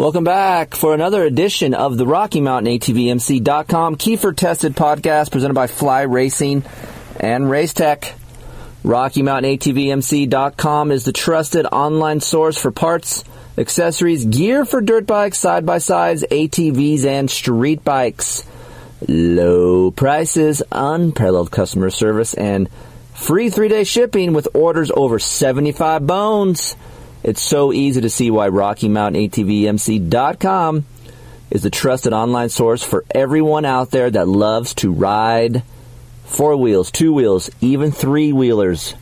Welcome back for another edition of the Rocky Mountain ATVMC.com Keefer Tested Podcast presented by Fly Racing and Race Tech. Rocky Mountain ATVMC.com is the trusted online source for parts, accessories, gear for dirt bikes, side by sides, ATVs, and street bikes. Low prices, unparalleled customer service, and free three day shipping with orders over 75 bones. It's so easy to see why RockyMountainATVMC.com is the trusted online source for everyone out there that loves to ride four wheels, two wheels, even three wheelers.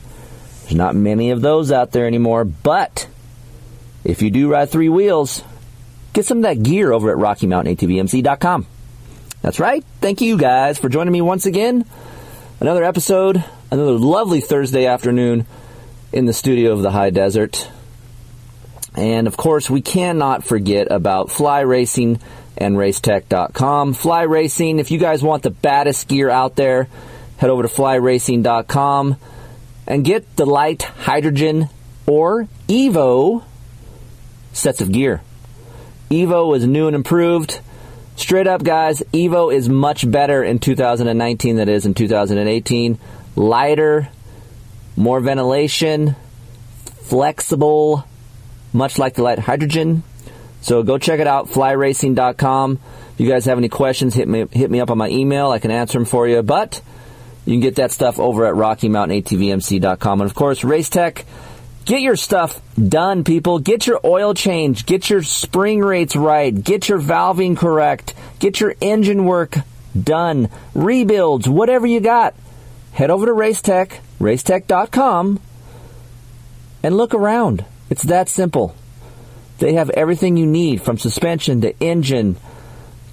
There's not many of those out there anymore, but if you do ride three wheels, get some of that gear over at RockyMountainATVMC.com. That's right. Thank you guys for joining me once again. Another episode, another lovely Thursday afternoon in the studio of the high desert. And of course, we cannot forget about Fly Racing and Racetech.com. Fly Racing, if you guys want the baddest gear out there, head over to flyracing.com and get the Lite Hydrogen or Evo sets of gear. Evo is new and improved. Straight up, guys, Evo is much better in 2019 than it is in 2018. Lighter, more ventilation, flexible, much like the Lite Hydrogen. So go check it out, flyracing.com. If you guys have any questions, hit me, hit me up on my email. I can answer them for you. But you can get that stuff over at RockyMountainATVMC.com. And of course, Race Tech. Get your stuff done, people. Get your oil change. Get your spring rates right. Get your valving correct. Get your engine work done. Rebuilds, whatever you got. Head over to Racetech, racetech.com, and look around. It's that simple. They have everything you need from suspension to engine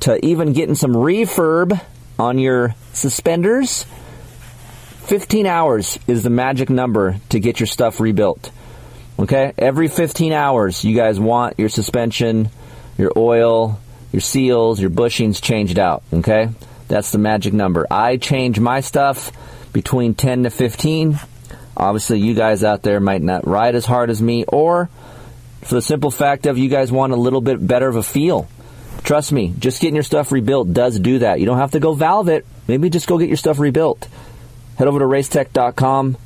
to even getting some refurb on your suspenders. 15 hours is the magic number to get your stuff rebuilt. Okay? Every 15 hours, you guys want your suspension, your oil, your seals, your bushings changed out. Okay? That's the magic number. I change my stuff between 10 to 15. Obviously, you guys out there might not ride as hard as me, or for the simple fact of you guys want a little bit better of a feel. Trust me, just getting your stuff rebuilt does do that. You don't have to go valve it. Maybe just go get your stuff rebuilt. Head over to racetech.com.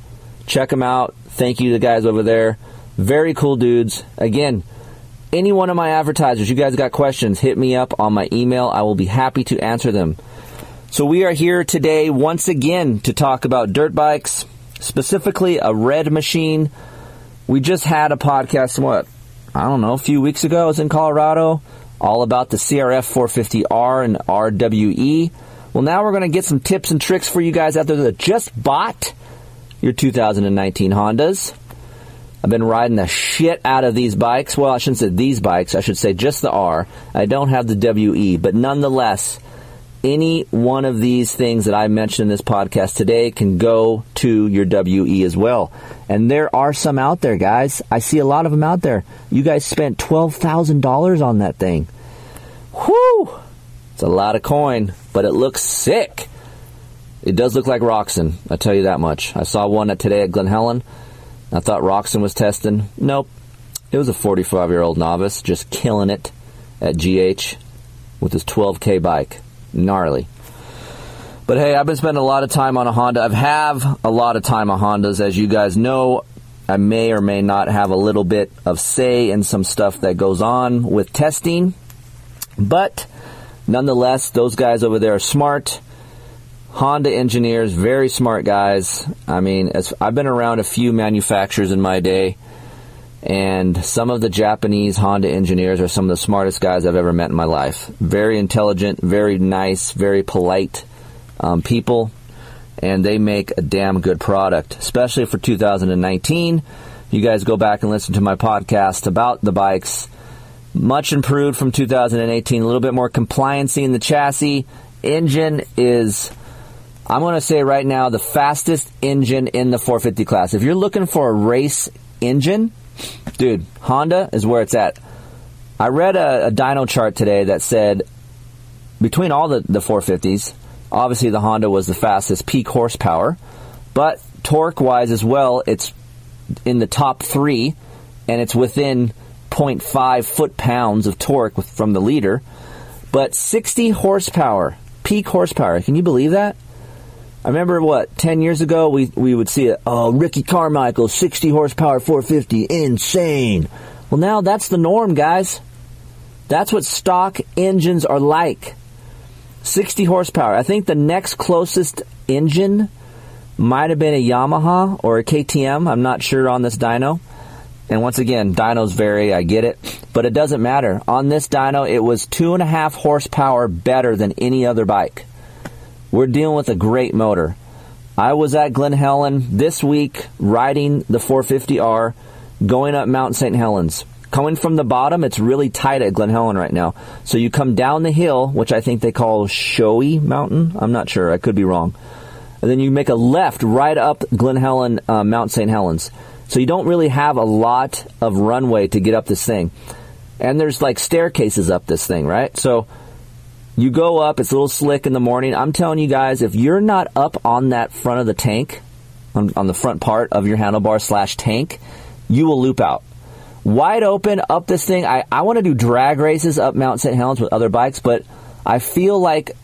Check them out. Thank you to the guys over there. Very cool dudes. Again, any one of my advertisers, you guys got questions, hit me up on my email. I will be happy to answer them. So we are here today once again to talk about dirt bikes, specifically a red machine. We just had a podcast, what, I don't know, a few weeks ago. I was in Colorado, all about the CRF 450R and RWE. Well, now we're going to get some tips and tricks for you guys out there that just bought your 2019 Hondas. I've been riding the shit out of these bikes. Well, I shouldn't say these bikes. I should say just the R. I don't have the WE, but nonetheless, any one of these things that I mentioned in this podcast today can go to your WE as well. And there are some out there, guys. I see a lot of them out there. You guys spent $12,000 on that thing. Whew! It's a lot of coin, but it looks sick. It does look like Roczen, I tell you that much. I saw one at today at Glen Helen. I thought Roczen was testing. Nope. It was a 45 year old novice just killing it at GH with his 12K bike gnarly. But hey, I've been spending a lot of time on a Honda. I have a lot of time on Hondas, as you guys know. I may or may not have a little bit of say in some stuff that goes on with testing. But nonetheless, those guys over there are smart. Honda engineers, very smart guys. I mean, as I've been around a few manufacturers in my day, and some of the Japanese Honda engineers are some of the smartest guys I've ever met in my life. Very intelligent, very nice, very polite um, people. and they make a damn good product, especially for 2019. You guys go back and listen to my podcast about the bikes. Much improved from 2018, a little bit more compliancy in the chassis. Engine is, I'm going to say right now, the fastest engine in the 450 class. If you're looking for a race engine, dude, Honda is where it's at. I read a, a dyno chart today that said between all the, the 450s, obviously the Honda was the fastest peak horsepower, but torque wise as well, it's in the top three, and it's within 0.5 foot pounds of torque from the leader. But 60 horsepower, peak horsepower. Can you believe that? I remember what 10 years ago we we would see it. Oh, Ricky Carmichael, 60 horsepower 450, insane. Well, now that's the norm, guys. That's what stock engines are like. 60 horsepower. I think the next closest engine might have been a Yamaha or a KTM. I'm not sure on this dyno. And once again, dynos vary, I get it. But it doesn't matter. On this dyno, it was two and a half horsepower better than any other bike. We're dealing with a great motor. I was at Glen Helen this week riding the 450R going up Mount St. Helens. Coming from the bottom, it's really tight at Glen Helen right now. So you come down the hill, which I think they call Showy Mountain. I'm not sure. I could be wrong. And then you make a left right up Glen Helen, uh, Mount St. Helens. So you don't really have a lot of runway to get up this thing. And there's like staircases up this thing, right? So you go up, it's a little slick in the morning. I'm telling you guys, if you're not up on that front of the tank, on, on the front part of your handlebar slash tank, you will loop out wide open up this thing. I, I want to do drag races up Mount St. Helens with other bikes, but I feel like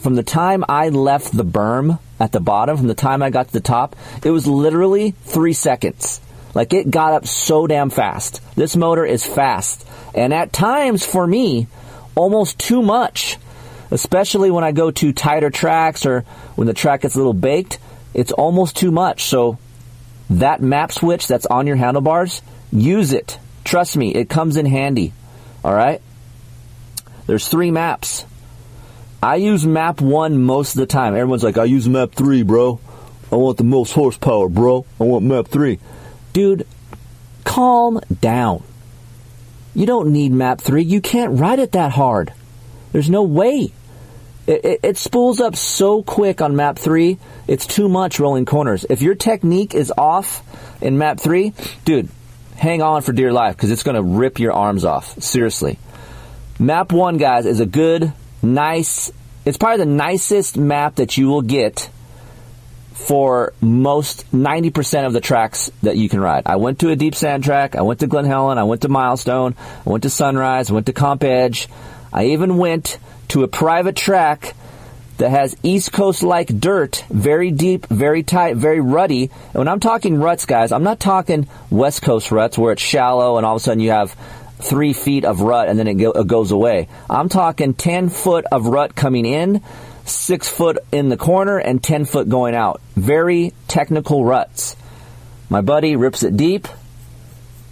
from the time I left the berm at the bottom, from the time I got to the top, it was literally three seconds. Like it got up so damn fast. This motor is fast. And at times, for me, almost too much. Especially when I go to tighter tracks or when the track gets a little baked, it's almost too much. So that map switch that's on your handlebars, use it. Trust me, it comes in handy. All right? There's three maps. I use map one most of the time. Everyone's like, I use map three, bro. I want the most horsepower, bro. I want map three. Dude, calm down. You don't need map three. You can't ride it that hard. There's no way. It, it, it, spools up so quick on map three, it's too much rolling corners. If your technique is off in map three, dude, hang on for dear life because it's going to rip your arms off. Seriously. Map 1, guys, is a good, nice, it's probably the nicest map that you will get for most 90% of the tracks that you can ride. I went to a deep sand track, I went to Glen Helen, I went to Milestone, I went to Sunrise, I went to Comp Edge, I even went to a private track that has East Coast like dirt, very deep, very tight, very rutty. And when I'm talking ruts, guys, I'm not talking West Coast ruts where it's shallow and all of a sudden you have three feet of rut and then it, go, it goes away. I'm talking 10 foot of rut coming in, six foot in the corner, and 10 foot going out. Very technical ruts. My buddy rips it deep.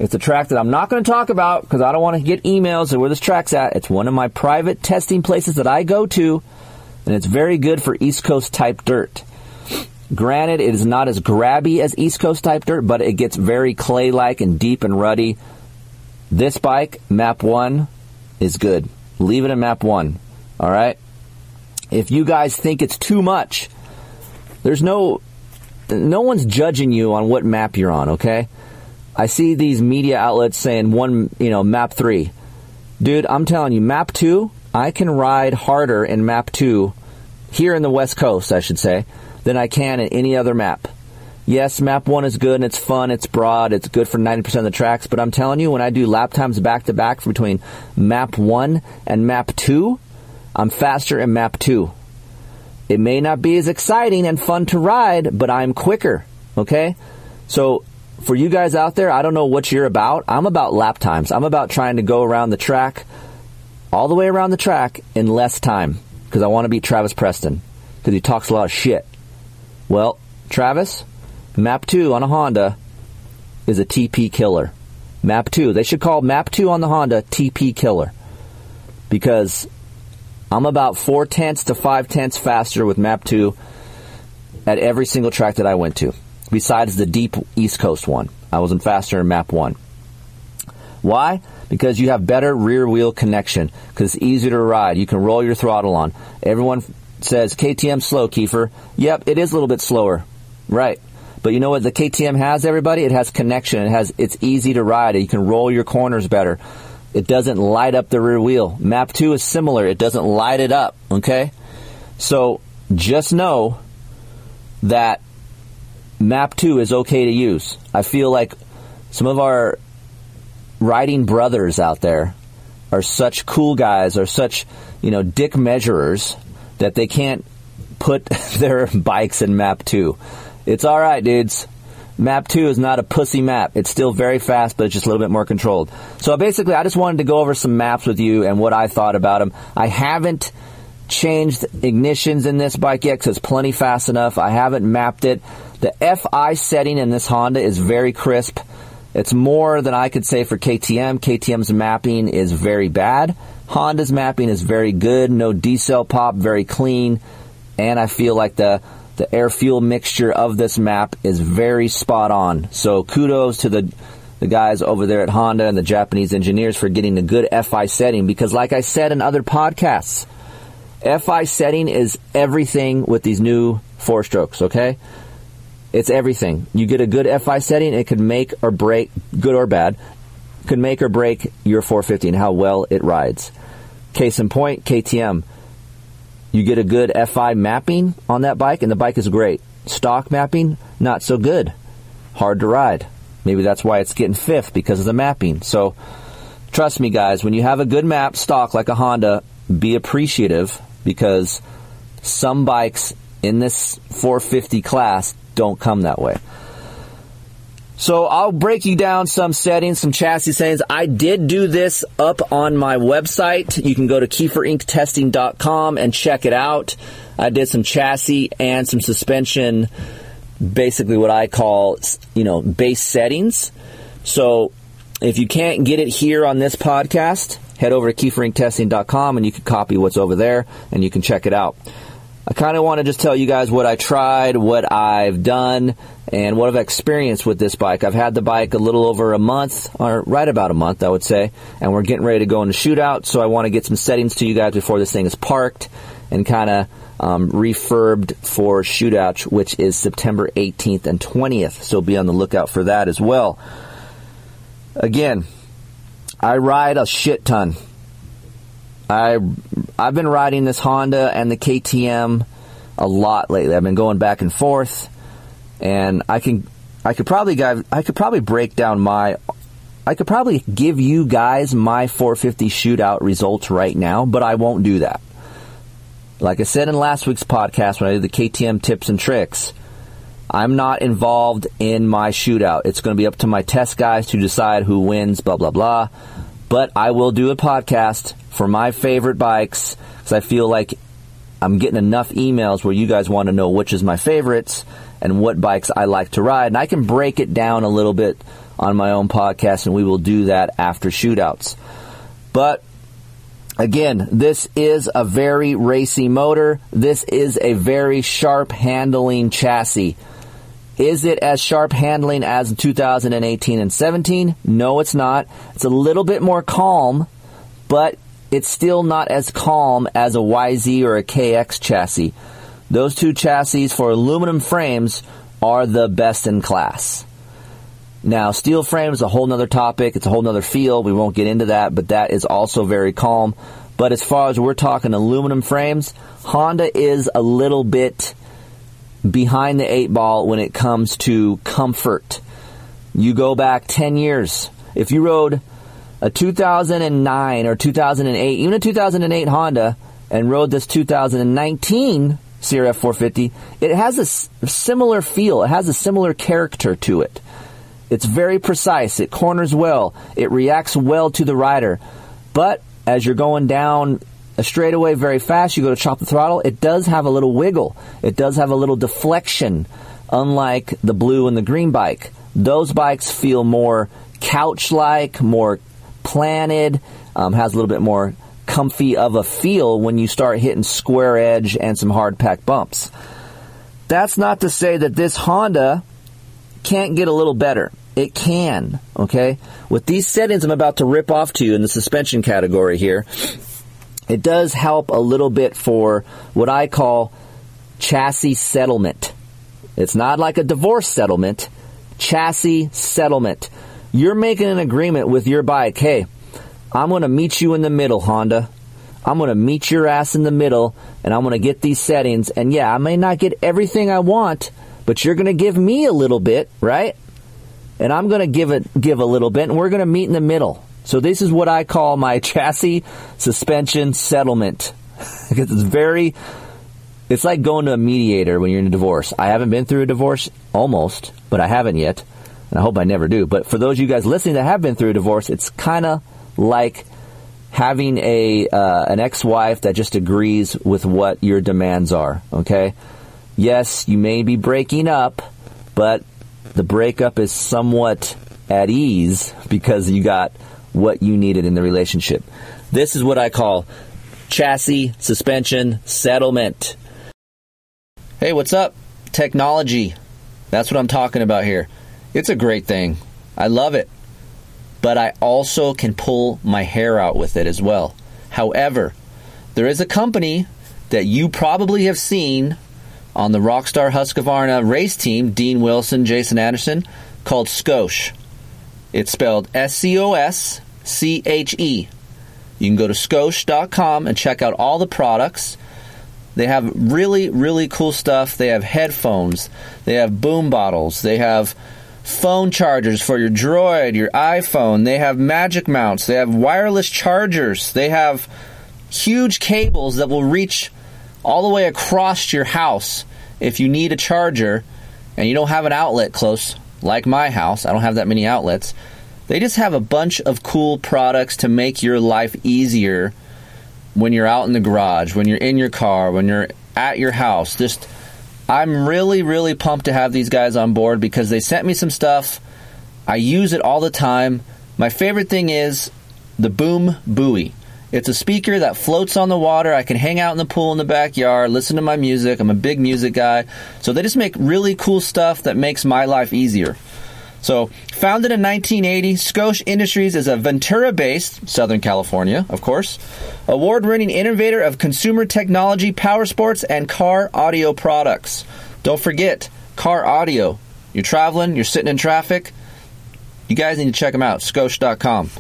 It's a track that I'm not going to talk about because I don't want to get emails of where this track's at. It's one of my private testing places that I go to and it's very good for East Coast type dirt. Granted, it is not as grabby as East Coast type dirt, but it gets very clay like and deep and ruddy. This bike, map one, is good. Leave it in map one. All right? If you guys think it's too much, there's no no one's judging you on what map you're on, okay? I see these media outlets saying one, you know, map 3. Dude, I'm telling you, map 2 I can ride harder in map 2 here in the West Coast, I should say, than I can in any other map. Yes, map 1 is good and it's fun, it's broad, it's good for 90% of the tracks, but I'm telling you, when I do lap times back to back between map 1 and map 2, I'm faster in map 2. It may not be as exciting and fun to ride, but I'm quicker, okay? So, for you guys out there, I don't know what you're about. I'm about lap times. I'm about trying to go around the track all the way around the track in less time because I want to beat Travis Preston because he talks a lot of shit. Well, Travis, Map 2 on a Honda is a TP killer. Map 2, they should call Map 2 on the Honda TP killer because I'm about four tenths to five tenths faster with Map 2. at every single track that I went to, besides the deep East Coast one. I was in faster in map one. Why? Because you have better rear wheel connection, because it's easier to ride. You can roll your throttle on. Everyone says KTM slow, Keefer. Yep, it is a little bit slower. Right. But you know what the KTM has, everybody? It has connection. It has, it's easy to ride. You can roll your corners better. It doesn't light up the rear wheel. Map 2 is similar. It doesn't light it up, okay? So just know that Map 2 is okay to use. I feel like some of our riding brothers out there are such cool guys, are such, you know, dick measurers that they can't put their bikes in Map 2. It's alright, dudes. Map 2 is not a pussy map. It's still very fast, but it's just a little bit more controlled. So basically, I just wanted to go over some maps with you and what I thought about them. I haven't changed ignitions in this bike yet because it's plenty fast enough. I haven't mapped it. The FI setting in this Honda is very crisp. It's more than I could say for KTM. KTM's mapping is very bad. Honda's mapping is very good. No decel pop, very clean. And I feel like the the air fuel mixture of this map is very spot on. So kudos to the the guys over there at Honda and the Japanese engineers for getting a good FI setting because like I said in other podcasts, FI setting is everything with these new four strokes, okay? It's everything. You get a good FI setting, it could make or break, good or bad, could make or break your 450 and how well it rides. Case in point, KTM. You get a good FI mapping on that bike, and the bike is great. Stock mapping, not so good. Hard to ride. Maybe that's why it's getting fifth because of the mapping. So, trust me, guys, when you have a good map stock like a Honda, be appreciative because some bikes in this 450 class don't come that way. So I'll break you down some settings, some chassis settings. I did do this up on my website. You can go to keeferinctesting.com and check it out. I did some chassis and some suspension, basically what I call, you know, base settings. So if you can't get it here on this podcast, head over to keeferinctesting.com and you can copy what's over there and you can check it out. I kind of want to just tell you guys what I tried, what I've done, and what I've experienced with this bike. I've had the bike a little over a month, or right about a month, I would say, and we're getting ready to go into shootout, so I want to get some settings to you guys before this thing is parked and kind of um, refurbed for shootout, which is September 18th and 20th, so be on the lookout for that as well. Again, I ride a shit ton. I I've been riding this Honda and the KTM a lot lately. I've been going back and forth, and I can I could probably guys I could probably break down my I could probably give you guys my 450 shootout results right now, but I won't do that. Like I said in last week's podcast when I did the KTM tips and tricks, I'm not involved in my shootout. It's going to be up to my test guys to decide who wins, blah, blah, blah. But I will do a podcast for my favorite bikes because I feel like I'm getting enough emails where you guys want to know which is my favorites and what bikes I like to ride. And I can break it down a little bit on my own podcast, and we will do that after shootouts. But again, this is a very racy motor. This is a very sharp handling chassis. Is it as sharp handling as 2018 and 17? No, it's not. It's a little bit more calm, but it's still not as calm as a YZ or a KX chassis. Those two chassis for aluminum frames are the best in class. Now, steel frame is a whole nother topic. It's a whole nother field. We won't get into that, but that is also very calm. But as far as we're talking aluminum frames, Honda is a little bit behind the eight ball when it comes to comfort. You go back 10 years. If you rode a 2009 or 2008, even a 2008 Honda, and rode this 2019 CRF 450, it has a similar feel. It has a similar character to it. It's very precise. It corners well. It reacts well to the rider. But as you're going down a straightaway very fast, you go to chop the throttle, it does have a little wiggle. It does have a little deflection, unlike the blue and the green bike. Those bikes feel more couch like, more planted, um, has a little bit more comfy of a feel when you start hitting square edge and some hard pack bumps. That's not to say that this Honda can't get a little better. It can, okay? With these settings I'm about to rip off to you in the suspension category here, it does help a little bit for what I call chassis settlement. It's not like a divorce settlement, chassis settlement. You're making an agreement with your bike. Hey, I'm going to meet you in the middle, Honda. I'm going to meet your ass in the middle and I'm going to get these settings. And yeah, I may not get everything I want, but you're going to give me a little bit, right? And I'm going to give it, give a little bit and we're going to meet in the middle. So this is what I call my chassis suspension settlement. because it's very, it's like going to a mediator when you're in a divorce. I haven't been through a divorce almost, but I haven't yet. And I hope I never do. But for those of you guys listening that have been through a divorce, it's kind of like having a uh, an ex-wife that just agrees with what your demands are. Okay, yes, you may be breaking up, but the breakup is somewhat at ease because you got what you needed in the relationship. This is what I call chassis suspension settlement. Hey, what's up? Technology. That's what I'm talking about here. It's a great thing. I love it but I also can pull my hair out with it as well. However, there is a company that you probably have seen on the Rockstar Husqvarna race team, Dean Wilson, Jason Anderson, called Scosche. It's spelled S C O S C H E. You can go to scosche.com and check out all the products. They have really, really cool stuff. They have headphones, they have boom bottles, they have phone chargers for your Droid, your iPhone. They have magic mounts. They have wireless chargers. They have huge cables that will reach all the way across your house if you need a charger and you don't have an outlet close, like my house. I don't have that many outlets. They just have a bunch of cool products to make your life easier when you're out in the garage, when you're in your car, when you're at your house. Just I'm really, really pumped to have these guys on board because they sent me some stuff. I use it all the time. My favorite thing is the Boom Buoy. It's a speaker that floats on the water. I can hang out in the pool in the backyard, listen to my music. I'm a big music guy. So they just make really cool stuff that makes my life easier. So, founded in 1980, Scosche Industries is a Ventura based, Southern California, of course, award winning innovator of consumer technology, power sports, and car audio products. Don't forget, car audio. You're traveling, you're sitting in traffic, you guys need to check them out, scosche.com.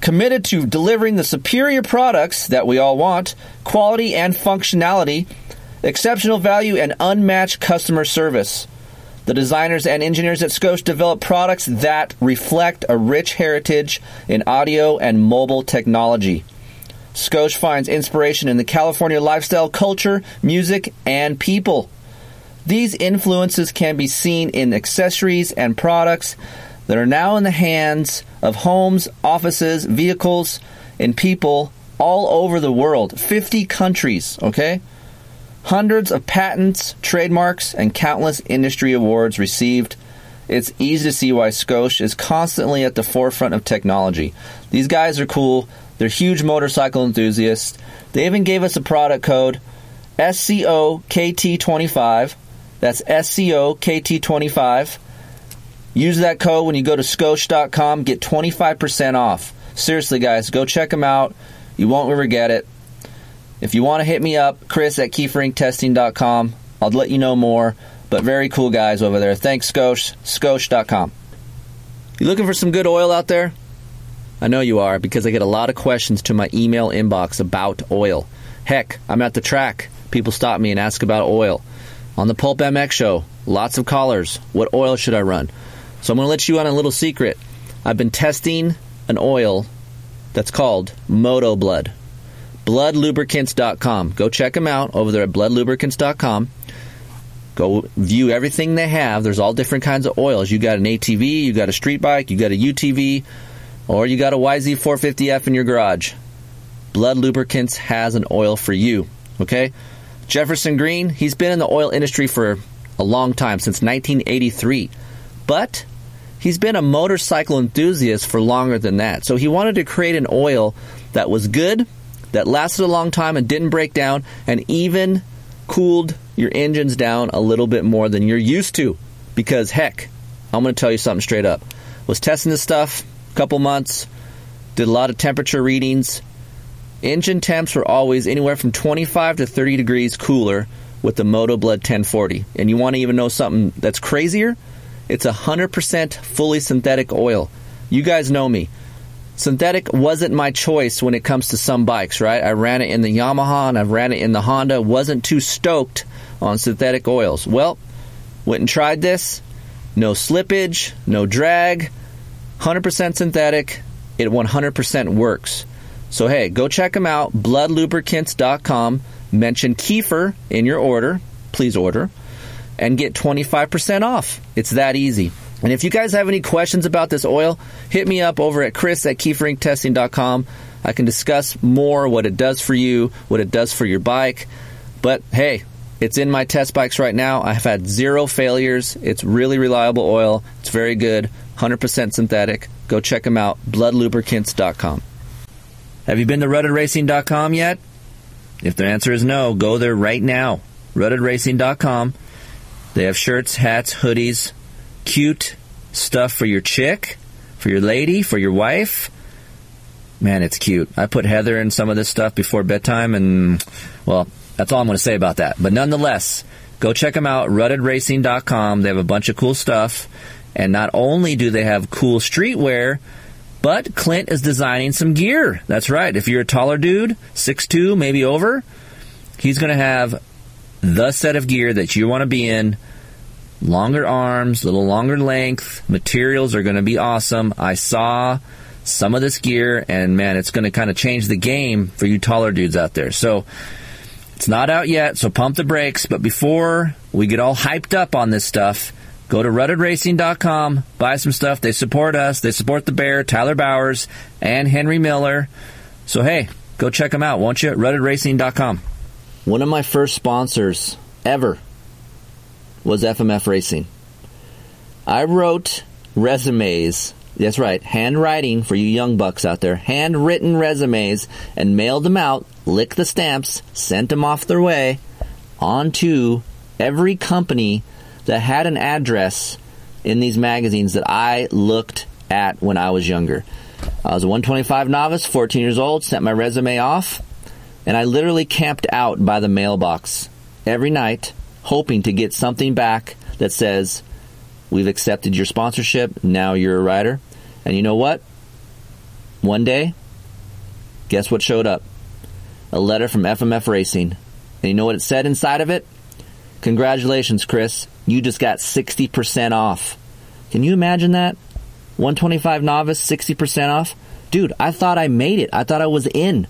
Committed to delivering the superior products that we all want, quality and functionality, exceptional value, and unmatched customer service. The designers and engineers at Scosche develop products that reflect a rich heritage in audio and mobile technology. Scosche finds inspiration in the California lifestyle, culture, music, and people. These influences can be seen in accessories and products that are now in the hands of homes, offices, vehicles, and people all over the world. 50 countries, okay? Hundreds of patents, trademarks, and countless industry awards received. It's easy to see why Scosche is constantly at the forefront of technology. These guys are cool. They're huge motorcycle enthusiasts. They even gave us a product code SCOKT25. That's SCOKT25. Use that code when you go to scosche.com. Get 25% off. Seriously, guys, go check them out. You won't regret it. If you want to hit me up, Chris at keeferinctesting.com. I'll let you know more. But very cool guys over there. Thanks, Scosche. Scosche.com. You looking for some good oil out there? I know you are because I get a lot of questions to my email inbox about oil. Heck, I'm at the track. People stop me and ask about oil. On the Pulp MX show, lots of callers. What oil should I run? So I'm going to let you on a little secret. I've been testing an oil that's called Moto Blood bloodlubricants.com. Go check them out over there at bloodlubricants.com. Go view everything they have. There's all different kinds of oils. You got an ATV, you got a street bike, you got a UTV, or you got a YZ450F in your garage. Blood Lubricants has an oil for you. Okay? Jefferson Green, he's been in the oil industry for a long time, since 1983. But he's been a motorcycle enthusiast for longer than that. So he wanted to create an oil that was good, that lasted a long time and didn't break down, and even cooled your engine's down a little bit more than you're used to. Because heck, I'm going to tell you something straight up. Was testing this stuff a couple months, did a lot of temperature readings. Engine temps were always anywhere from 25 to 30 degrees cooler with the Moto Blood 1040. And you want to even know something that's crazier? It's 100% fully synthetic oil. You guys know me. Synthetic wasn't my choice when it comes to some bikes, right? I ran it in the Yamaha and I've ran it in the Honda. Wasn't too stoked on synthetic oils. Well, went and tried this. No slippage, no drag, 100% synthetic. It 100% works. So hey, go check them out. Bloodlubricants.com. Mention Keefer in your order. Please order. And get 25% off. It's that easy. And if you guys have any questions about this oil, hit me up over at chris at keeferinctesting.com. I can discuss more what it does for you, what it does for your bike. But hey, it's in my test bikes right now. I've had zero failures. It's really reliable oil. It's very good. 100% synthetic. Go check them out. Bloodlubricants.com. Have you been to ruttedracing.com yet? If the answer is no, go there right now. ruttedracing.com. They have shirts, hats, hoodies, cute stuff for your chick, for your lady, for your wife. Man, it's cute. I put Heather in some of this stuff before bedtime, and, well, that's all I'm going to say about that. But nonetheless, go check them out, ruttedracing.com. They have a bunch of cool stuff. And not only do they have cool streetwear, but Clint is designing some gear. That's right. If you're a taller dude, 6'2, maybe over, he's going to have the set of gear that you want to be in. Longer arms, a little longer length, materials are going to be awesome. I saw some of this gear, and man, it's going to kind of change the game for you taller dudes out there. So, it's not out yet, so pump the brakes. But before we get all hyped up on this stuff, go to ruttedracing.com, buy some stuff. They support us. They support the Bear, Tyler Bowers, and Henry Miller. So, hey, go check them out, won't you? ruttedracing.com. One of my first sponsors ever was FMF Racing. I wrote resumes. That's right, handwriting for you young bucks out there. Handwritten resumes and mailed them out, licked the stamps, sent them off their way onto every company that had an address in these magazines that I looked at when I was younger. I was a 125 novice, 14 years old, sent my resume off, and I literally camped out by the mailbox every night, hoping to get something back that says, We've accepted your sponsorship, now you're a rider. And you know what? One day, guess what showed up? A letter from FMF Racing. And you know what it said inside of it? Congratulations, Chris. You just got 60% off. Can you imagine that? 125 novice, 60% off? Dude, I thought I made it. I thought I was in.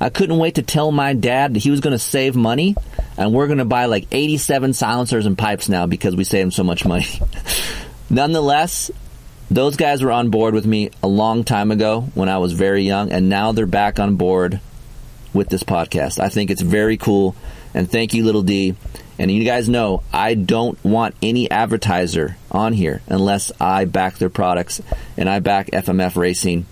I couldn't wait to tell my dad that he was going to save money and we're going to buy like 87 silencers and pipes now because we saved him so much money. Nonetheless, those guys were on board with me a long time ago when I was very young and now they're back on board with this podcast. I think it's very cool and thank you little D. And you guys know I don't want any advertiser on here unless I back their products and I back FMF Racing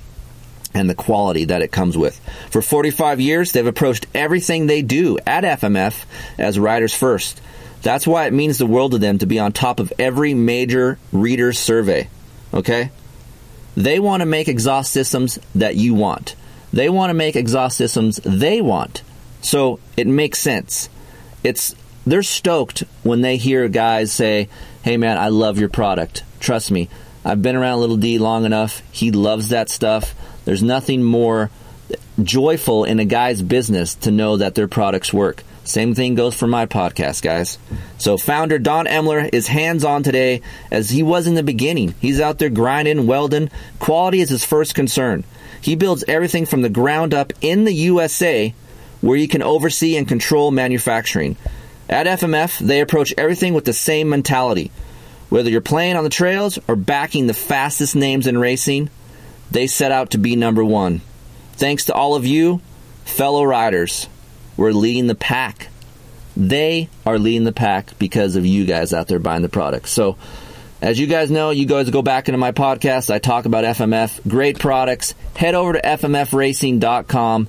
and the quality that it comes with. For 45 years, they've approached everything they do at FMF as riders first. That's why it means the world to them to be on top of every major reader survey. Okay? They want to make exhaust systems that you want. They want to make exhaust systems they want. So it makes sense. It's they're stoked when they hear guys say, "Hey man, I love your product. Trust me. I've been around Little D long enough. He loves that stuff. There's nothing more joyful in a guy's business to know that their products work. Same thing goes for my podcast, guys. So, founder Don Emler is hands on today as he was in the beginning. He's out there grinding, welding. Quality is his first concern. He builds everything from the ground up in the USA where you can oversee and control manufacturing. At FMF, they approach everything with the same mentality. Whether you're playing on the trails or backing the fastest names in racing, they set out to be number one. Thanks to all of you, fellow riders, we're leading the pack. They are leading the pack because of you guys out there buying the product. So, as you guys know, you guys go back into my podcast. I talk about FMF, great products. Head over to FMFracing.com,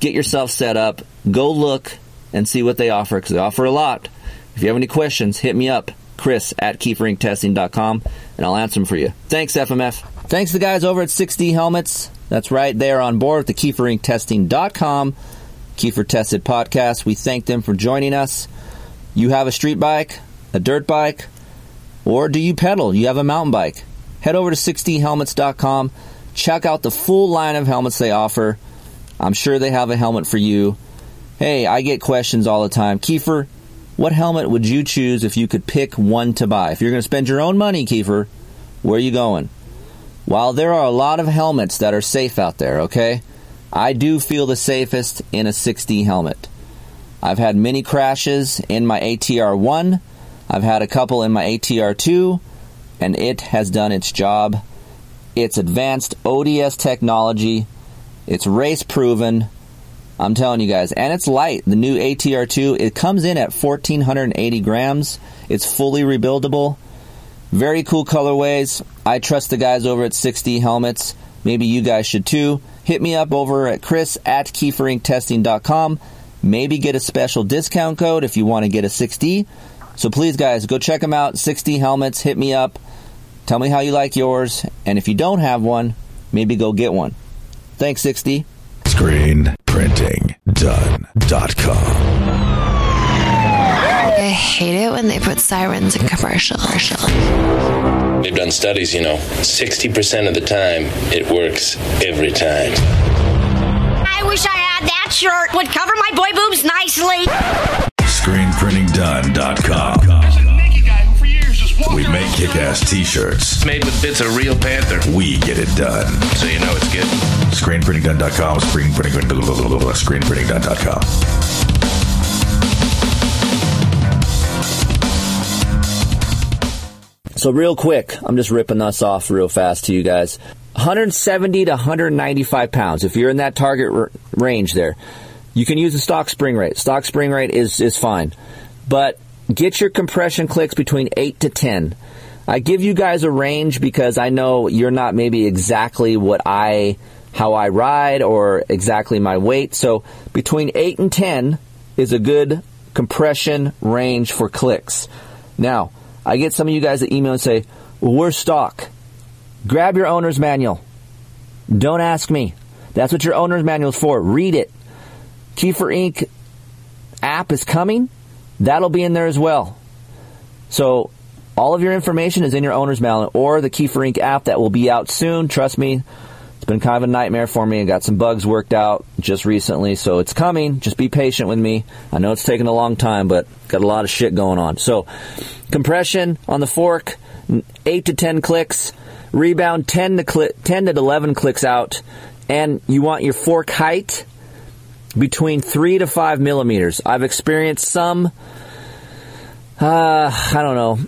get yourself set up, go look and see what they offer because they offer a lot. If you have any questions, hit me up, Chris at KeeferIncTesting.com, and I'll answer them for you. Thanks, FMF. Thanks to the guys over at 6D Helmets. That's right, they are on board with the KeeferIncTesting.com Keefer Tested podcast. We thank them for joining us. You have a street bike, a dirt bike, or do you pedal? You have a mountain bike. Head over to 6dhelmets.com. Check out the full line of helmets they offer. I'm sure they have a helmet for you. Hey, I get questions all the time. Keefer, what helmet would you choose if you could pick one to buy? If you're going to spend your own money, Keefer, where are you going? While there are a lot of helmets that are safe out there, okay, I do feel the safest in a 6D helmet. I've had many crashes in my ATR 1, I've had a couple in my ATR 2, and it has done its job. It's advanced ODS technology, it's race proven. I'm telling you guys, and it's light. The new ATR2, it comes in at 1480 grams. It's fully rebuildable. Very cool colorways. I trust the guys over at 6D Helmets. Maybe you guys should too. Hit me up over at chris at keeferincTesting.com. Maybe get a special discount code if you want to get a 6D. So please, guys, go check them out. 6D Helmets. Hit me up. Tell me how you like yours. And if you don't have one, maybe go get one. Thanks, 6D. Screenprintingdone.com. I hate it when they put sirens in commercials. They've done studies, you know, 60% of the time it works every time. I wish I had that shirt. Would cover my boy boobs nicely. Screenprintingdone.com. We make kick ass t shirts. Made with bits of real panther. We get it done. So you know it's good. Screenprintingdone.com. Screenprinting, screenprintingdone.com. So real quick, I'm just ripping us off real fast to you guys. 170 to 195 pounds. If you're in that target r- range there, you can use a stock spring rate. Stock spring rate is is fine, but get your compression clicks between eight to 10. I give you guys a range because I know you're not maybe exactly what I how I ride or exactly my weight. So between 8 and 10 is a good compression range for clicks. Now, I get some of you guys that email and say, we're stock. Grab your owner's manual. Don't ask me. That's what your owner's manual is for. Read it. Keefer Inc. app is coming. That'll be in there as well. So all of your information is in your owner's manual or the Keefer Inc. app that will be out soon. Trust me, it's been kind of a nightmare for me. I got some bugs worked out just recently, so it's coming. Just be patient with me. I know it's taken a long time, but got a lot of shit going on. So, compression on the fork, eight to ten clicks. Rebound, ten to cli- ten to eleven clicks out, and you want your fork height between three to five millimeters. I've experienced some. Uh, I don't know.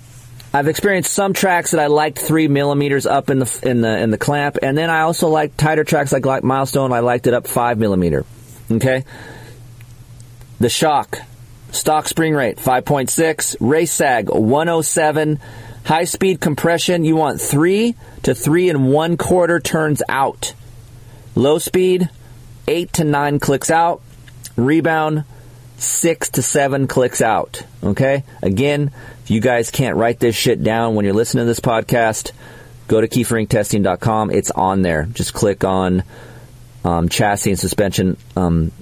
I've experienced some tracks that I liked three millimeters up in the in the in the clamp, and then I also liked tighter tracks like, like Milestone. I liked it up five millimeter. Okay. The shock, stock spring rate five point six, race sag one oh seven, high speed compression. You want three to three and one quarter turns out. Low speed, eight to nine clicks out. Rebound, six to seven clicks out. Okay? Again, if you guys can't write this shit down when you're listening to this podcast, go to keeferincTesting.com. It's on there. Just click on um, chassis and suspension um,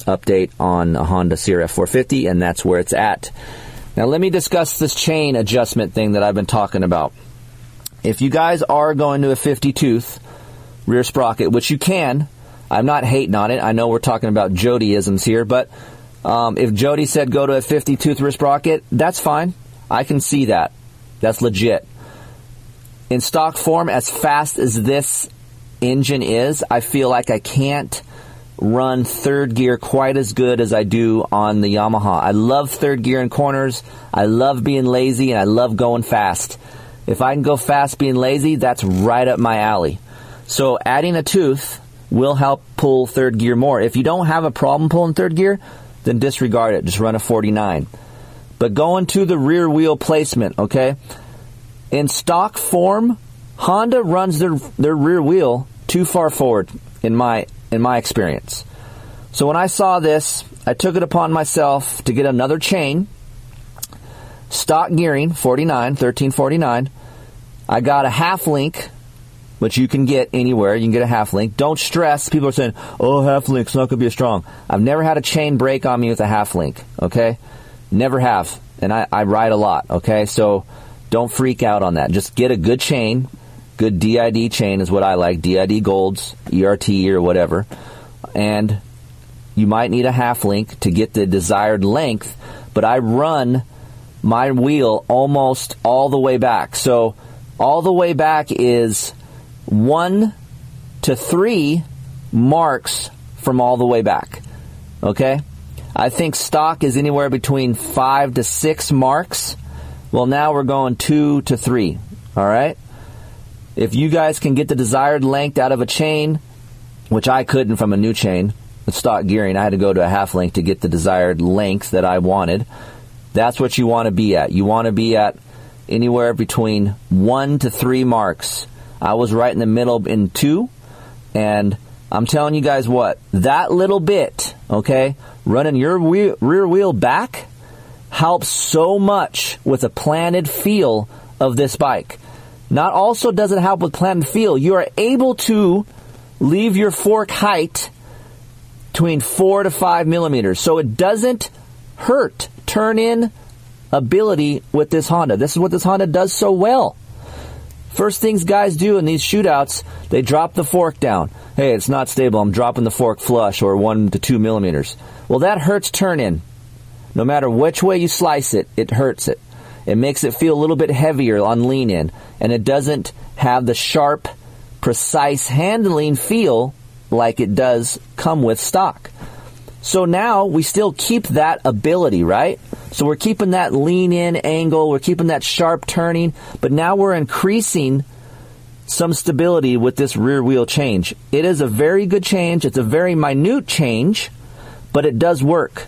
update on a Honda CRF 450, and that's where it's at. Now, let me discuss this chain adjustment thing that I've been talking about. If you guys are going to a 50 tooth rear sprocket, which you can, I'm not hating on it. I know we're talking about Jodyisms here, but um, if Jody said go to a 50 tooth rear sprocket, that's fine. I can see that. That's legit. In stock form, as fast as this engine is, I feel like I can't run third gear quite as good as I do on the Yamaha. I love third gear in corners. I love being lazy and I love going fast. If I can go fast being lazy, that's right up my alley. So adding a tooth will help pull third gear more. If you don't have a problem pulling third gear, then disregard it. Just run a 49. But going to the rear wheel placement, okay? In stock form, Honda runs their their rear wheel too far forward in my in my experience. So when I saw this, I took it upon myself to get another chain stock gearing 49, 1349. I got a half link, which you can get anywhere. You can get a half link. Don't stress. People are saying, "Oh, half link's not going to be as strong." I've never had a chain break on me with a half link. Okay, never have, and I, I ride a lot. Okay, so don't freak out on that. Just get a good chain. Good DID chain is what I like. DID golds, ERT or whatever, and you might need a half link to get the desired length. But I run my wheel almost all the way back. So all the way back is one to three marks from all the way back. Okay? I think stock is anywhere between five to six marks. Well, now we're going two to three. All right? If you guys can get the desired length out of a chain, which I couldn't from a new chain with stock gearing, I had to go to a half link to get the desired length that I wanted. That's what you want to be at. You want to be at anywhere between one to three marks. I was right in the middle in two, and I'm telling you guys what, that little bit, okay, running your wheel, rear wheel back helps so much with a planted feel of this bike. Not also does it help with planted feel, you are able to leave your fork height between four to five millimeters. So it doesn't hurt turn in ability with this Honda. This is what this Honda does so well. First things guys do in these shootouts, they drop the fork down. Hey, it's not stable. I'm dropping the fork flush or one to two millimeters. Well, that hurts turn in. No matter which way you slice it, it hurts it. It makes it feel a little bit heavier on lean in, and it doesn't have the sharp, precise handling feel like it does come with stock. So now we still keep that ability, right? So we're keeping that lean in angle, we're keeping that sharp turning, but now we're increasing some stability with this rear wheel change. It is a very good change. It's a very minute change, but it does work.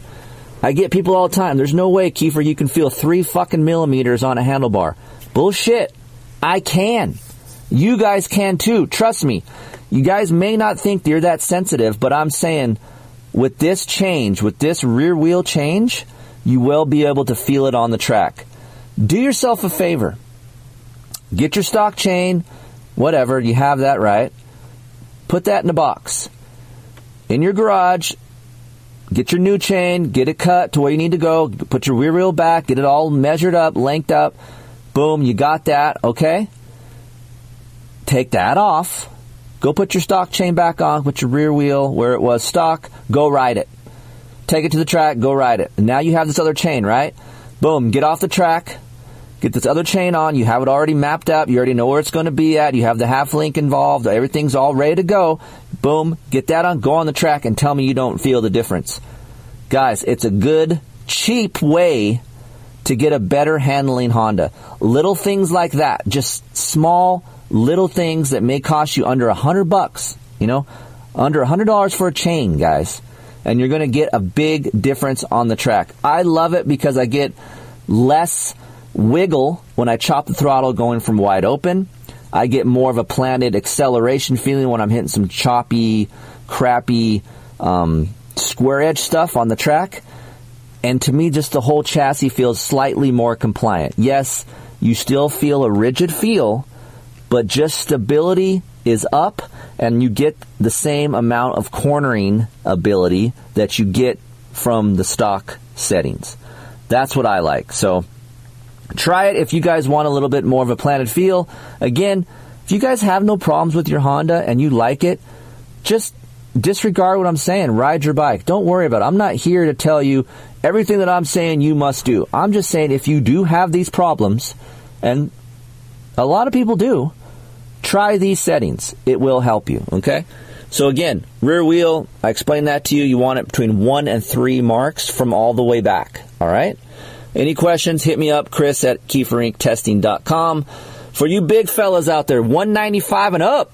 I get people all the time. There's no way, Keefer, you can feel three fucking millimeters on a handlebar. Bullshit. I can. You guys can too. Trust me. You guys may not think you're that sensitive, but I'm saying with this change, with this rear wheel change, you will be able to feel it on the track. Do yourself a favor. Get your stock chain, whatever, you have that right. Put that in a box. In your garage, get your new chain, get it cut to where you need to go, put your rear wheel back, get it all measured up, linked up. Boom, you got that, okay? Take that off Go put your stock chain back on, put your rear wheel where it was stock, go ride it. Take it to the track, go ride it. And now you have this other chain, right? Boom, get off the track, get this other chain on, you have it already mapped out. you already know where it's going to be at, you have the half link involved, everything's all ready to go. Boom, get that on, go on the track and tell me you don't feel the difference. Guys, it's a good, cheap way to get a better handling Honda. Little things like that, just small little things that may cost you under a hundred bucks, you know, under a hundred dollars for a chain, guys. And you're going to get a big difference on the track. I love it because I get less wiggle when I chop the throttle going from wide open. I get more of a planted acceleration feeling when I'm hitting some choppy, crappy, um, square edge stuff on the track. And to me, just the whole chassis feels slightly more compliant. Yes, you still feel a rigid feel, but just stability is up and you get the same amount of cornering ability that you get from the stock settings. That's what I like. So try it if you guys want a little bit more of a planted feel. Again, if you guys have no problems with your Honda and you like it, just disregard what I'm saying. Ride your bike. Don't worry about it. I'm not here to tell you everything that I'm saying you must do. I'm just saying if you do have these problems, and a lot of people do, Try these settings. It will help you, okay? So again, rear wheel, I explained that to you. You want it between one and three marks from all the way back, all right? Any questions, hit me up, Kris at KeeferIncTesting.com. For you big fellas out there, 195 and up,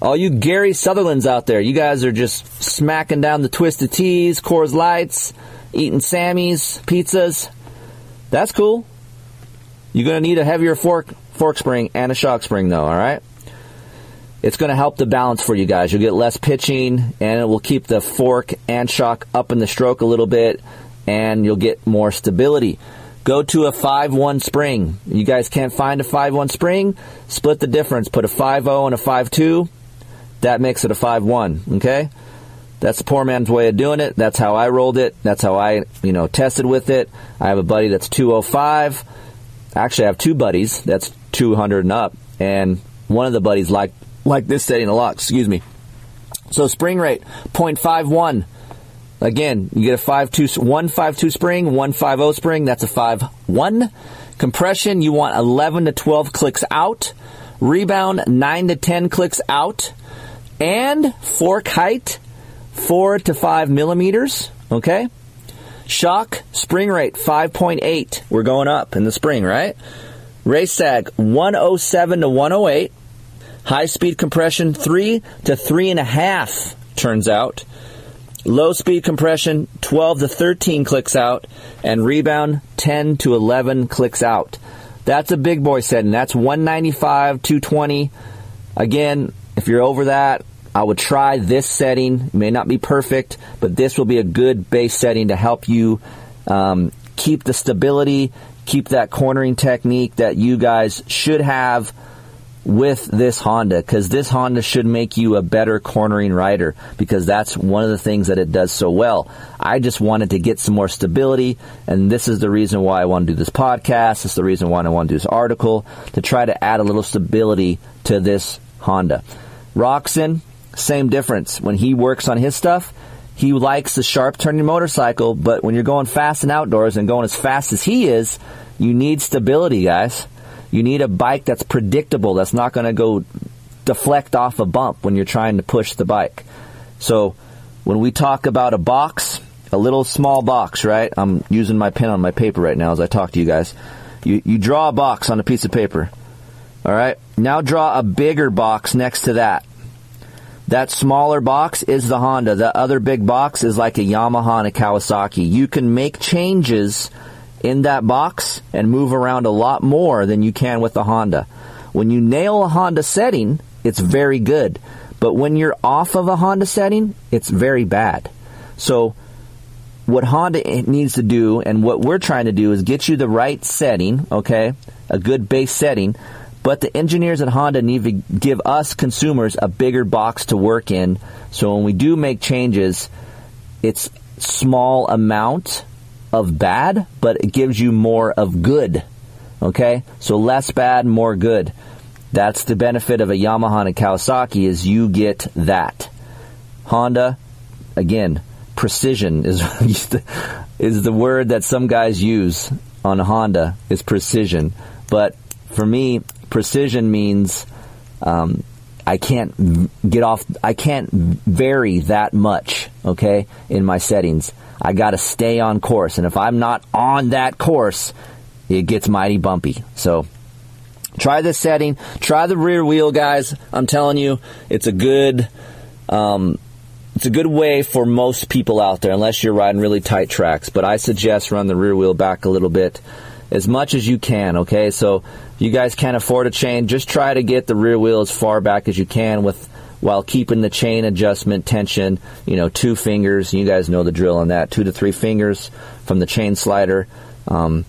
all you Gary Sutherlands out there, you guys are just smacking down the Twisted Teas, Coors Lights, eating Sammy's, pizzas. That's cool. You're going to need a heavier fork fork spring and a shock spring though, alright? It's going to help the balance for you guys. You'll get less pitching and it will keep the fork and shock up in the stroke a little bit and you'll get more stability. Go to a 5-1 spring. You guys can't find a 5-1 spring? Split the difference. Put a 5-0 and a 5-2. That makes it a 5-1, okay? That's the poor man's way of doing it. That's how I rolled it. That's how I, you know, tested with it. I have a buddy that's 205. Actually, I have two buddies that's 200 and up. And one of the buddies like like this setting a lot, excuse me. So spring rate, 0.51. Again, you get a 5-2, 1-5-2 spring, 1-5-0 spring, that's a 5-1. Compression, you want 11 to 12 clicks out. Rebound, 9 to 10 clicks out. And fork height, 4 to 5 millimeters, okay? Shock, spring rate, 5.8. We're going up in the spring, right? Race sag, 107 to 108. High speed compression, 3 to 3.5, turns out. Low speed compression, 12 to 13 clicks out. And rebound, 10 to 11 clicks out. That's a big boy setting. That's 195, 220. Again, if you're over that, I would try this setting. It may not be perfect, but this will be a good base setting to help you um, keep the stability, keep that cornering technique that you guys should have with this Honda because this Honda should make you a better cornering rider because that's one of the things that it does so well. I just wanted to get some more stability and this is the reason why I want to do this podcast. Is the reason why I want to do this article to try to add a little stability to this Honda. Roczen, same difference. When he works on his stuff, he likes the sharp turning motorcycle, but when you're going fast and outdoors and going as fast as he is, you need stability, guys. You need a bike that's predictable, that's not going to go deflect off a bump when you're trying to push the bike. So when we talk about a box, a little small box, right? I'm using my pen on my paper right now as I talk to you guys. You, you draw a box on a piece of paper. All right. Now draw a bigger box next to that. That smaller box is the Honda. The other big box is like a Yamaha and a Kawasaki. You can make changes in that box and move around a lot more than you can with the Honda. When you nail a Honda setting, it's very good. But when you're off of a Honda setting, it's very bad. So what Honda needs to do and what we're trying to do is get you the right setting, okay? A good base setting. But the engineers at Honda need to give us consumers a bigger box to work in. So when we do make changes, it's small amount of bad, but it gives you more of good. Okay? So less bad, more good. That's the benefit of a Yamaha and a Kawasaki is you get that. Honda, again, precision is is the word that some guys use on Honda is precision. But for me, precision means um, I can't get off. I can't vary that much. Okay, in my settings. I got to stay on course. And if I'm not on that course, it gets mighty bumpy. So try this setting. Try the rear wheel, guys. I'm telling you, it's a good, um, it's a good way for most people out there, unless you're riding really tight tracks. But I suggest run the rear wheel back a little bit, as much as you can. Okay, so you guys can't afford a chain. Just try to get the rear wheel as far back as you can with while keeping the chain adjustment tension, you know, two fingers. You guys know the drill on that. Two to three fingers from the chain slider. Um,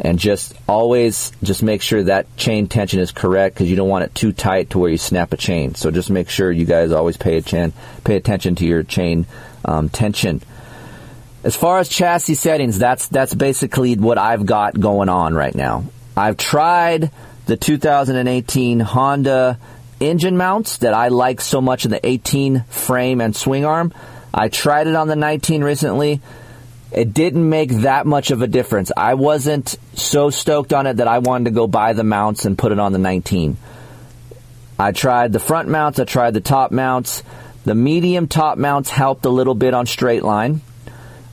and just always just make sure that chain tension is correct because you don't want it too tight to where you snap a chain. So just make sure you guys always pay, a chan- pay attention to your chain um, tension. As far as chassis settings, that's that's basically what I've got going on right now. I've tried the 2018 Honda engine mounts that I like so much in the 18 frame and swing arm. I tried it on the 19 recently. It didn't make that much of a difference. I wasn't so stoked on it that I wanted to go buy the mounts and put it on the 19. I tried the front mounts, I tried the top mounts. The medium top mounts helped a little bit on straight line,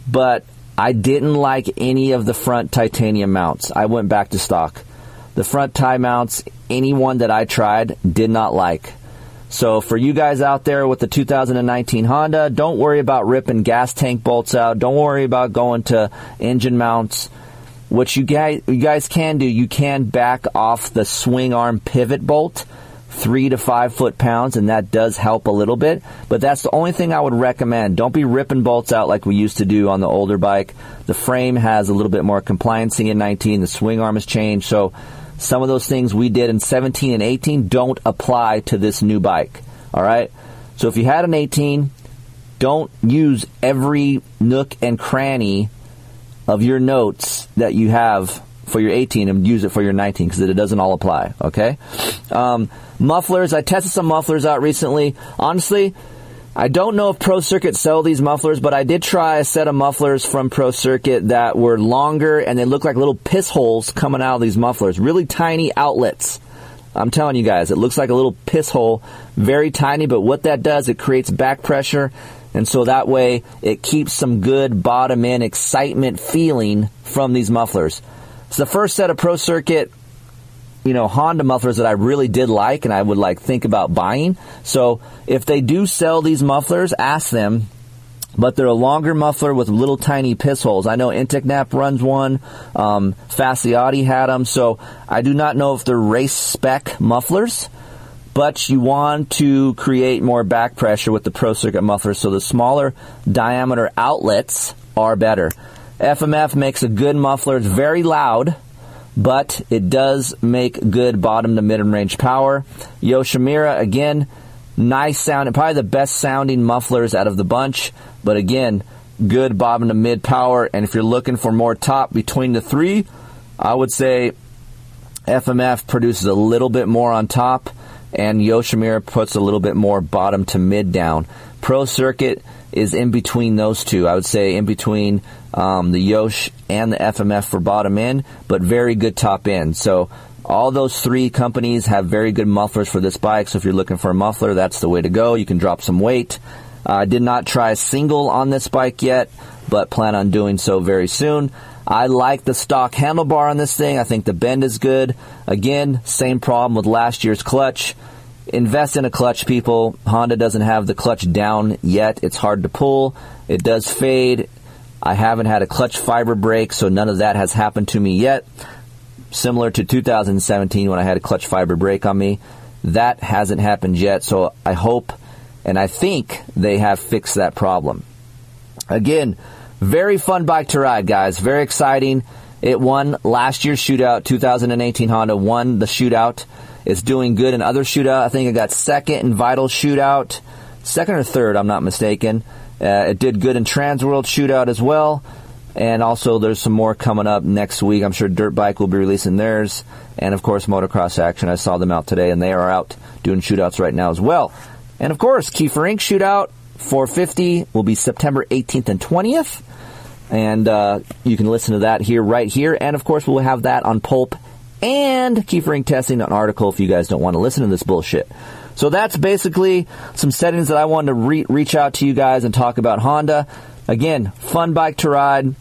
but I didn't like any of the front titanium mounts. I went back to stock. The front tie mounts, anyone that I tried, did not like. So for you guys out there with the 2019 Honda, don't worry about ripping gas tank bolts out. Don't worry about going to engine mounts. What you guys, you guys can do, you can back off the swing arm pivot bolt three to five foot pounds, and that does help a little bit. But that's the only thing I would recommend. Don't be ripping bolts out like we used to do on the older bike. The frame has a little bit more compliancy in 19. The swing arm has changed. So some of those things we did in 17 and 18 don't apply to this new bike. All right. So if you had an 18, don't use every nook and cranny of your notes that you have for your 18 and use it for your 19 because it doesn't all apply. Okay. Um, mufflers. I tested some mufflers out recently. Honestly, I don't know if Pro Circuit sell these mufflers, but I did try a set of mufflers from Pro Circuit that were longer and they look like little piss holes coming out of these mufflers. Really tiny outlets. I'm telling you guys, it looks like a little piss hole, very tiny, but what that does, it creates back pressure, and so that way it keeps some good bottom end excitement feeling from these mufflers. It's the first set of Pro Circuit, you know, Honda mufflers that I really did like and I would like think about buying. So if they do sell these mufflers, ask them but they're a longer muffler with little tiny piss holes. I know Intec runs one. Um, had them, so I do not know if they're race spec mufflers. But you want to create more back pressure with the Pro Circuit mufflers, so the smaller diameter outlets are better. FMF makes a good muffler. It's very loud, but it does make good bottom to mid range power. Yoshimura, again, nice sound, probably the best sounding mufflers out of the bunch. But again, good bottom to mid power. And if you're looking for more top between the three, I would say FMF produces a little bit more on top, and Yoshimura puts a little bit more bottom to mid down. Pro Circuit is in between those two. I would say in between um, the Yosh and the FMF for bottom end, but very good top end. So all those three companies have very good mufflers for this bike. So if you're looking for a muffler, that's the way to go. You can drop some weight. I uh, did not try a single on this bike yet, but plan on doing so very soon. I like the stock handlebar on this thing. I think the bend is good. Again, same problem with last year's clutch. Invest in a clutch, people. Honda doesn't have the clutch down yet. It's hard to pull. It does fade. I haven't had a clutch fiber break, so none of that has happened to me yet. Similar to 2017 when I had a clutch fiber break on me. That hasn't happened yet, so I hope and I think they have fixed that problem. Again, very fun bike to ride, guys. Very exciting. It won last year's shootout. 2018 Honda won the shootout. It's doing good in other shootout. I think it got second in Vital shootout, second or third, I'm not mistaken. Uh, it did good in Trans World shootout as well. And also, there's some more coming up next week. I'm sure Dirt Bike will be releasing theirs. And of course, Motocross Action. I saw them out today, and they are out doing shootouts right now as well. And of course, Keefer Inc. Shootout 450 will be September 18th and 20th. And uh, you can listen to that here, right here. And of course, we'll have that on Pulp and Keefer Inc. testing an article if you guys don't want to listen to this bullshit. So that's basically some settings that I wanted to re- reach out to you guys and talk about Honda. Again, fun bike to ride.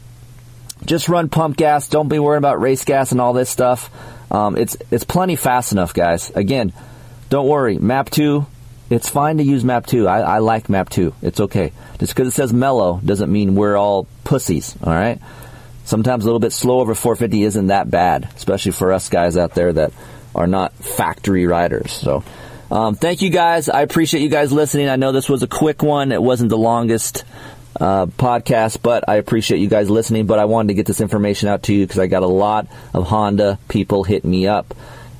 Just run pump gas. Don't be worried about race gas and all this stuff. Um, it's it's plenty fast enough, guys. Again, don't worry. Map two it's fine to use map 2. I, I like map 2. It's okay. Just because it says mellow doesn't mean we're all pussies, all right? Sometimes a little bit slow over 450 isn't that bad, especially for us guys out there that are not factory riders. So, um, thank you guys. I appreciate you guys listening. I know this was a quick one. It wasn't the longest uh, podcast, but I appreciate you guys listening. But I wanted to get this information out to you because I got a lot of Honda people hitting me up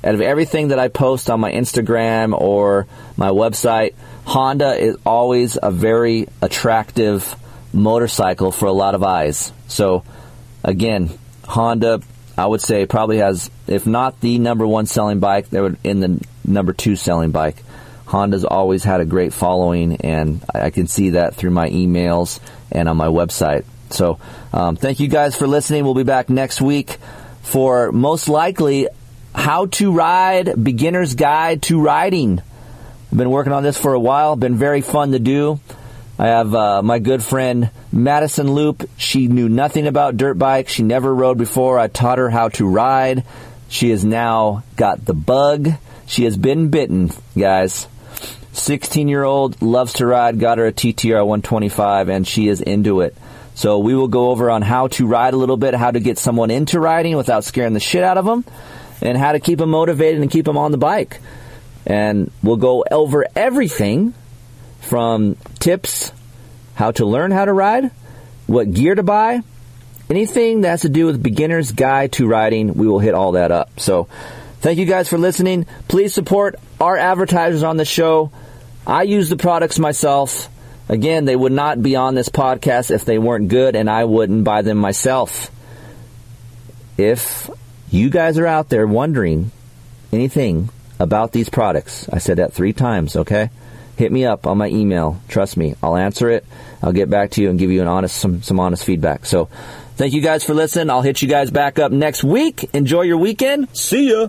out of everything that I post on my Instagram or my website, Honda is always a very attractive motorcycle for a lot of eyes. So, again, Honda, I would say, probably has, if not the number one selling bike, they would in the number two selling bike. Honda's always had a great following, and I can see that through my emails and on my website. So, um, thank you guys for listening. We'll be back next week for most likely how to Ride Beginner's Guide to Riding. I've been working on this for a while, been very fun to do. I have uh, my good friend Madison Loop. She knew nothing about dirt bikes. She never rode before. I taught her how to ride. She has now got the bug. She has been bitten, guys. 16 year old, loves to ride, got her a TTR 125, and she is into it. So we will go over on how to ride a little bit, how to get someone into riding without scaring the shit out of them and how to keep them motivated and keep them on the bike. And we'll go over everything from tips, how to learn how to ride, what gear to buy, anything that has to do with beginner's guide to riding, we will hit all that up. So thank you guys for listening. Please support our advertisers on the show. I use the products myself. Again, they would not be on this podcast if they weren't good, and I wouldn't buy them myself. If you guys are out there wondering anything about these products, I said that three times, okay? Hit me up on my email. Trust me, I'll answer it. I'll get back to you and give you an honest some some honest feedback. So, thank you guys for listening. I'll hit you guys back up next week. Enjoy your weekend. See ya.